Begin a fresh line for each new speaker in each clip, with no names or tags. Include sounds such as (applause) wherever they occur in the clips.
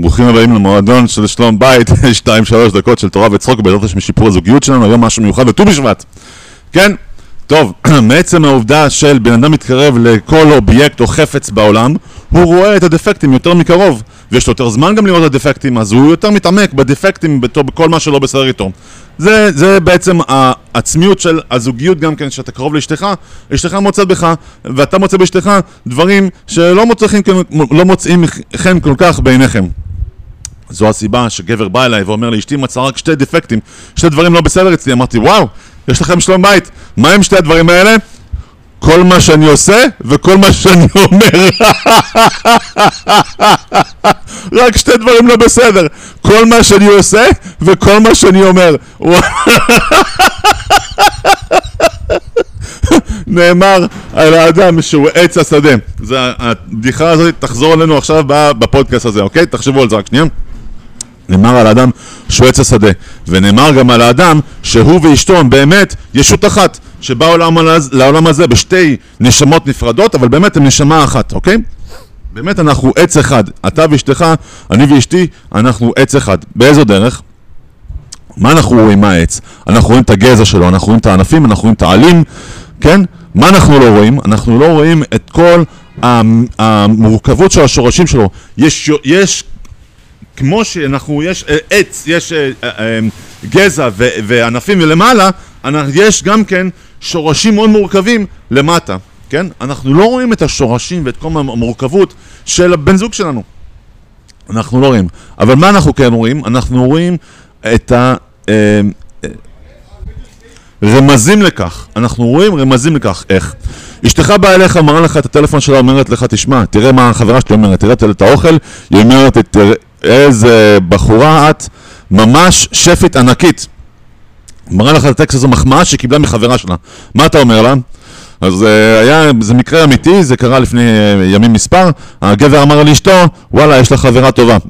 ברוכים הבאים למועדון של שלום בית, (laughs) 2-3 דקות של תורה וצחוק בעזרת השם שיפור הזוגיות שלנו, היום משהו מיוחד בט"ו בשבט. כן? טוב, (clears throat) מעצם העובדה של בן אדם מתקרב לכל אובייקט או חפץ בעולם, הוא רואה את הדפקטים יותר מקרוב, ויש לו יותר זמן גם לראות את הדפקטים, אז הוא יותר מתעמק בדפקטים, בכל מה שלא בסדר איתו. זה, זה בעצם העצמיות של הזוגיות גם כן, שאתה קרוב לאשתך, אשתך מוצאת בך, ואתה מוצא באשתך דברים שלא מוצאים, לא מוצאים חן כל כך בעיניכם. זו הסיבה שגבר בא אליי ואומר לי, אשתי מצאה רק שתי דפקטים, שתי דברים לא בסדר אצלי. אמרתי, וואו, יש לכם שלום בית. מה הם שתי הדברים האלה? כל מה שאני עושה וכל מה שאני (laughs) אומר. רק שתי דברים לא בסדר. כל מה שאני עושה וכל מה שאני אומר. (laughs) נאמר על האדם שהוא עץ השדה. זה הבדיחה הזאת תחזור אלינו עכשיו בפודקאסט הזה, אוקיי? תחשבו על זה רק שנייה. נאמר על האדם שהוא עץ השדה, ונאמר גם על האדם שהוא ואשתו הם באמת ישות אחת, שבאו לעולם, הזה בשתי נשמות נפרדות, אבל באמת הם נשמה אחת, אוקיי? באמת אנחנו עץ אחד, אתה ואשתך, אני ואשתי, אנחנו עץ אחד. באיזו דרך? מה אנחנו רואים מהעץ? אנחנו רואים את הגזע שלו, אנחנו רואים את הענפים, אנחנו רואים את העלים, כן? מה אנחנו לא רואים? אנחנו לא רואים את כל המ- המורכבות של השורשים שלו. יש, יש כמו שאנחנו, יש אה, עץ, יש אה, אה, גזע וענפים ולמעלה, יש גם כן שורשים מאוד מורכבים למטה, כן? אנחנו לא רואים את השורשים ואת כל המורכבות של הבן זוג שלנו. אנחנו לא רואים. אבל מה אנחנו כן רואים? אנחנו רואים את ה... רמזים לכך, אנחנו רואים רמזים לכך, איך? אשתך באה אליך, מראה לך את הטלפון שלה, אומרת לך, תשמע, תראה מה החברה שלי אומרת, תראה את האוכל, היא אומרת, "תראה, איזה בחורה את, ממש שפית ענקית. מראה לך את הטקסט הזה מחמאה שקיבלה מחברה שלה. מה אתה אומר לה? אז אה, היה, זה מקרה אמיתי, זה קרה לפני אה, ימים מספר, הגבר אמר לאשתו, וואלה, יש לך חברה טובה. (laughs)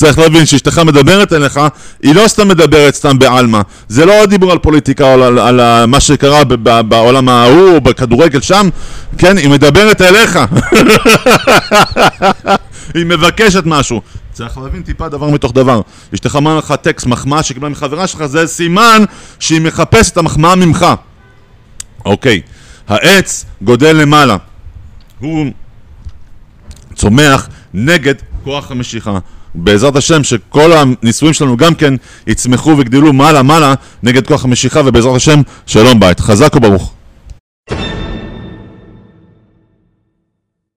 צריך להבין שאשתך מדברת אליך, היא לא סתם מדברת סתם בעלמא. זה לא דיבור על פוליטיקה או על, על, על מה שקרה ב, ב, בעולם ההוא, או בכדורגל שם, כן, היא מדברת אליך. (laughs) היא מבקשת משהו. צריך להבין טיפה דבר מתוך דבר. אשתך אמרה לך טקסט מחמאה שקיבלה מחברה שלך, זה סימן שהיא מחפשת את המחמאה ממך. אוקיי, העץ גודל למעלה. הוא צומח נגד כוח המשיכה. בעזרת השם שכל הניסויים שלנו גם כן יצמחו ויגדלו מעלה מעלה נגד כוח המשיכה ובעזרת השם שלום בית. חזק וברוך.